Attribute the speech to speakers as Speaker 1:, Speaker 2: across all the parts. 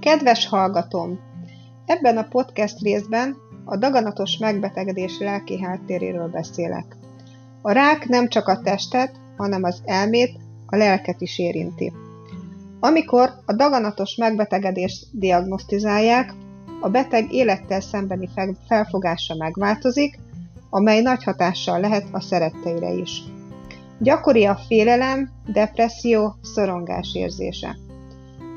Speaker 1: Kedves hallgatóm! Ebben a podcast részben a daganatos megbetegedés lelki háttéréről beszélek. A rák nem csak a testet, hanem az elmét, a lelket is érinti. Amikor a daganatos megbetegedést diagnosztizálják, a beteg élettel szembeni felfogása megváltozik, amely nagy hatással lehet a szeretteire is. Gyakori a félelem, depresszió, szorongás érzése.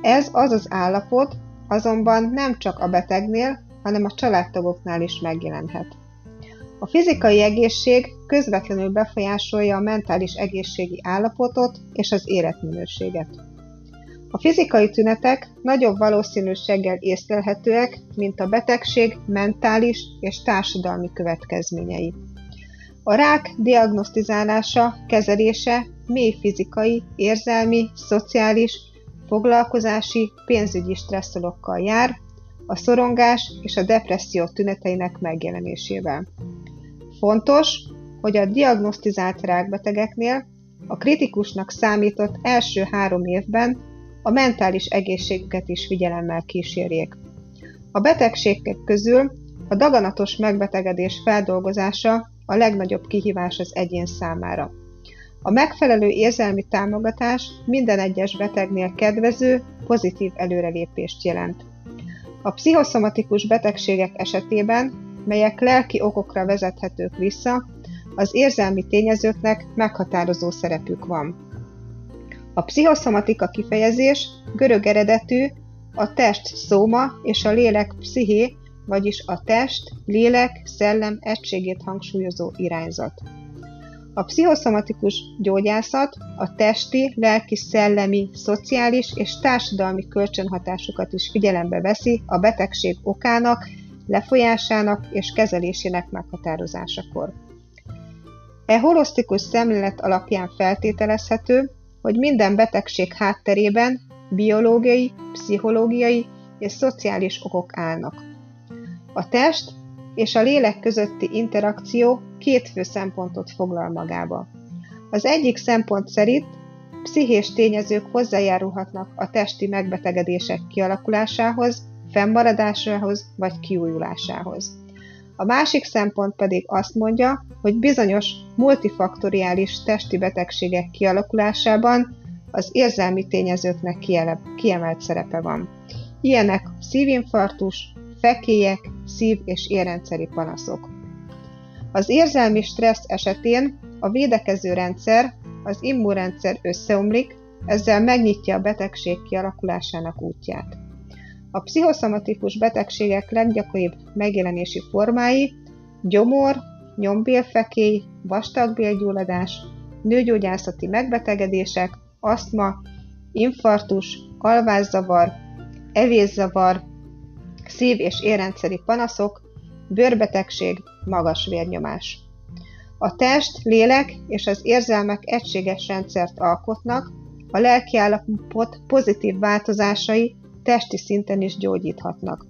Speaker 1: Ez az az állapot, azonban nem csak a betegnél, hanem a családtagoknál is megjelenhet. A fizikai egészség közvetlenül befolyásolja a mentális egészségi állapotot és az életminőséget. A fizikai tünetek nagyobb valószínűséggel észlelhetőek, mint a betegség mentális és társadalmi következményei. A rák diagnosztizálása, kezelése mély fizikai, érzelmi, szociális, foglalkozási, pénzügyi stresszolokkal jár, a szorongás és a depresszió tüneteinek megjelenésével. Fontos, hogy a diagnosztizált rákbetegeknél a kritikusnak számított első három évben a mentális egészségüket is figyelemmel kísérjék. A betegségek közül a daganatos megbetegedés feldolgozása a legnagyobb kihívás az egyén számára. A megfelelő érzelmi támogatás minden egyes betegnél kedvező, pozitív előrelépést jelent. A pszichoszomatikus betegségek esetében, melyek lelki okokra vezethetők vissza, az érzelmi tényezőknek meghatározó szerepük van. A pszichoszomatika kifejezés görög eredetű, a test szóma és a lélek psziché, vagyis a test, lélek, szellem egységét hangsúlyozó irányzat. A pszichoszomatikus gyógyászat a testi, lelki, szellemi, szociális és társadalmi kölcsönhatásokat is figyelembe veszi a betegség okának, lefolyásának és kezelésének meghatározásakor. E holosztikus szemlélet alapján feltételezhető, hogy minden betegség hátterében biológiai, pszichológiai és szociális okok állnak. A test és a lélek közötti interakció két fő szempontot foglal magába. Az egyik szempont szerint pszichés tényezők hozzájárulhatnak a testi megbetegedések kialakulásához, fennmaradásához vagy kiújulásához. A másik szempont pedig azt mondja, hogy bizonyos multifaktoriális testi betegségek kialakulásában az érzelmi tényezőknek kiemelt szerepe van. Ilyenek szívinfarktus, fekélyek, szív- és érrendszeri panaszok. Az érzelmi stressz esetén a védekező rendszer, az immunrendszer összeomlik, ezzel megnyitja a betegség kialakulásának útját. A pszichoszomatikus betegségek leggyakoribb megjelenési formái gyomor, nyombélfekély, vastagbélgyulladás, nőgyógyászati megbetegedések, asztma, infartus, alvászavar, evészavar, szív- és érrendszeri panaszok, bőrbetegség, magas vérnyomás. A test, lélek és az érzelmek egységes rendszert alkotnak, a lelki állapot pozitív változásai testi szinten is gyógyíthatnak.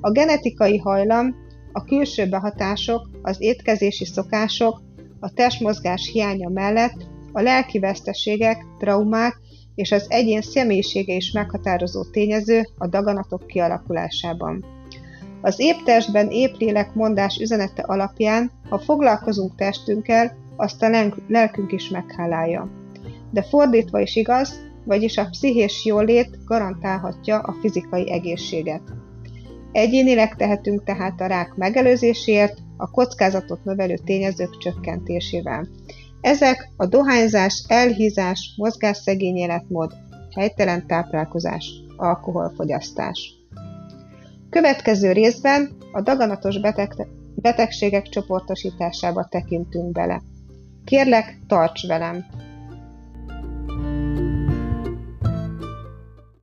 Speaker 1: A genetikai hajlam, a külső behatások, az étkezési szokások, a testmozgás hiánya mellett a lelki veszteségek, traumák és az egyén személyisége is meghatározó tényező a daganatok kialakulásában. Az épp testben épp lélek mondás üzenete alapján, ha foglalkozunk testünkkel, azt a lelkünk is meghálálja. De fordítva is igaz, vagyis a pszichés jólét garantálhatja a fizikai egészséget. Egyénileg tehetünk tehát a rák megelőzéséért, a kockázatot növelő tényezők csökkentésével. Ezek a dohányzás, elhízás, mozgásszegény életmód, helytelen táplálkozás, alkoholfogyasztás. Következő részben a daganatos beteg, betegségek csoportosításába tekintünk bele. Kérlek, tarts velem!